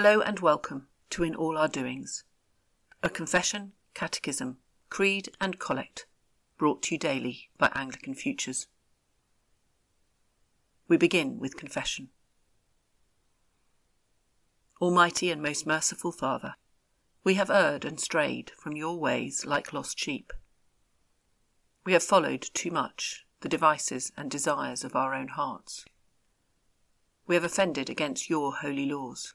Hello and welcome to In All Our Doings, a confession, catechism, creed, and collect brought to you daily by Anglican Futures. We begin with confession. Almighty and most merciful Father, we have erred and strayed from your ways like lost sheep. We have followed too much the devices and desires of our own hearts. We have offended against your holy laws.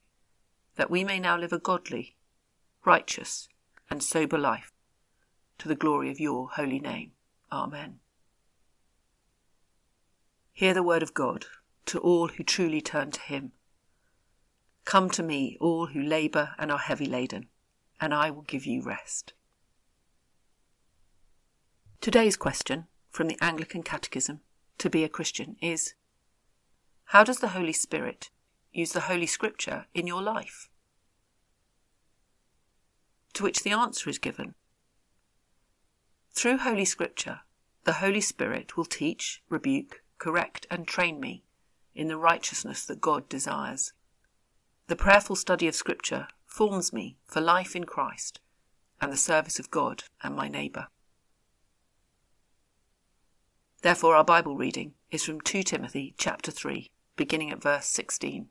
that we may now live a godly, righteous, and sober life, to the glory of your holy name. Amen. Hear the word of God to all who truly turn to him. Come to me, all who labour and are heavy laden, and I will give you rest. Today's question from the Anglican Catechism to be a Christian is how does the Holy Spirit use the Holy Scripture in your life? To which the answer is given Through Holy Scripture, the Holy Spirit will teach, rebuke, correct, and train me in the righteousness that God desires. The prayerful study of Scripture forms me for life in Christ and the service of God and my neighbour. Therefore, our Bible reading is from 2 Timothy chapter 3, beginning at verse 16.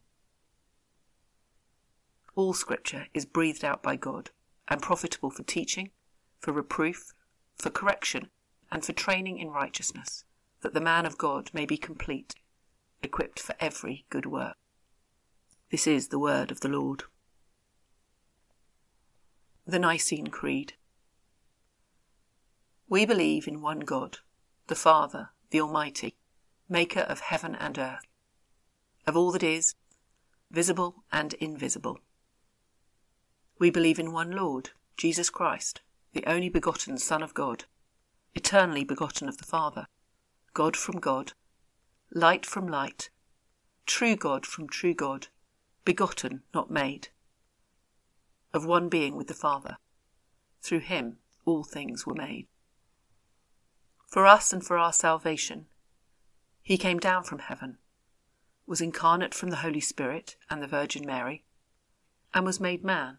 All Scripture is breathed out by God and profitable for teaching, for reproof, for correction, and for training in righteousness, that the man of God may be complete, equipped for every good work. This is the word of the Lord. The Nicene Creed. We believe in one God, the Father, the Almighty, maker of heaven and earth of all that is, visible and invisible. We believe in one Lord, Jesus Christ, the only begotten Son of God, eternally begotten of the Father, God from God, light from light, true God from true God, begotten, not made, of one being with the Father. Through him all things were made. For us and for our salvation, he came down from heaven was incarnate from the Holy Spirit and the Virgin Mary, and was made man.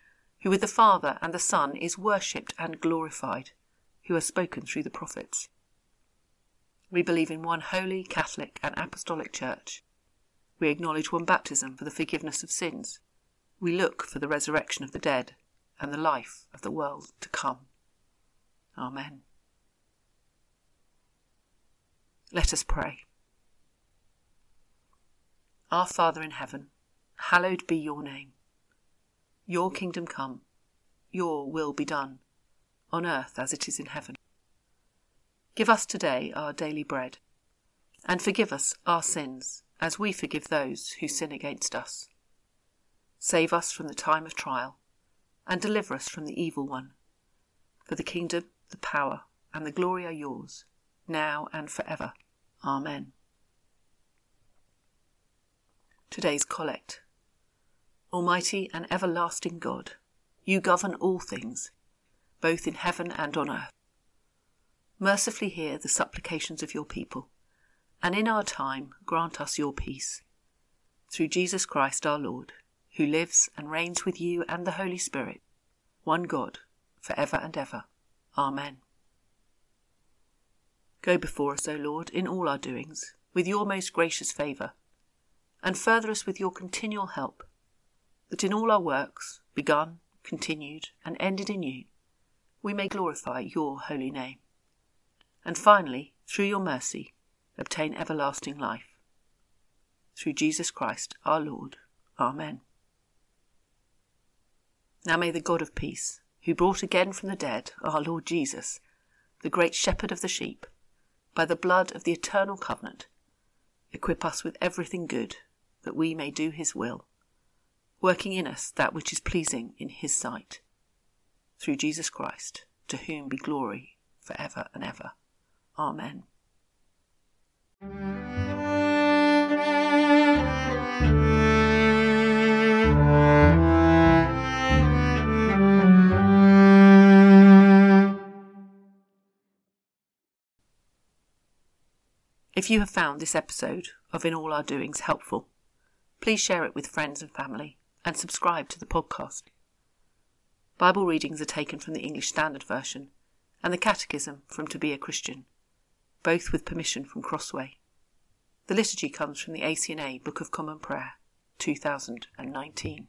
who with the Father and the Son is worshipped and glorified, who has spoken through the prophets. We believe in one holy, Catholic, and Apostolic Church. We acknowledge one baptism for the forgiveness of sins. We look for the resurrection of the dead and the life of the world to come. Amen. Let us pray. Our Father in heaven, hallowed be your name. Your kingdom come, your will be done, on earth as it is in heaven. Give us today our daily bread, and forgive us our sins as we forgive those who sin against us. Save us from the time of trial, and deliver us from the evil one. For the kingdom, the power, and the glory are yours, now and for ever. Amen. Today's Collect. Almighty and everlasting God, you govern all things, both in heaven and on earth. Mercifully hear the supplications of your people, and in our time grant us your peace. Through Jesus Christ our Lord, who lives and reigns with you and the Holy Spirit, one God, for ever and ever. Amen. Go before us, O Lord, in all our doings, with your most gracious favour and further us with your continual help, that in all our works, begun, continued, and ended in you, we may glorify your holy name. And finally, through your mercy, obtain everlasting life. Through Jesus Christ our Lord. Amen. Now may the God of peace, who brought again from the dead our Lord Jesus, the great shepherd of the sheep, by the blood of the eternal covenant, equip us with everything good, that we may do his will, working in us that which is pleasing in his sight. Through Jesus Christ, to whom be glory for ever and ever. Amen. If you have found this episode of In All Our Doings helpful, please share it with friends and family and subscribe to the podcast. Bible readings are taken from the English Standard Version and the Catechism from To Be a Christian, both with permission from Crossway. The liturgy comes from the ACNA Book of Common Prayer, 2019.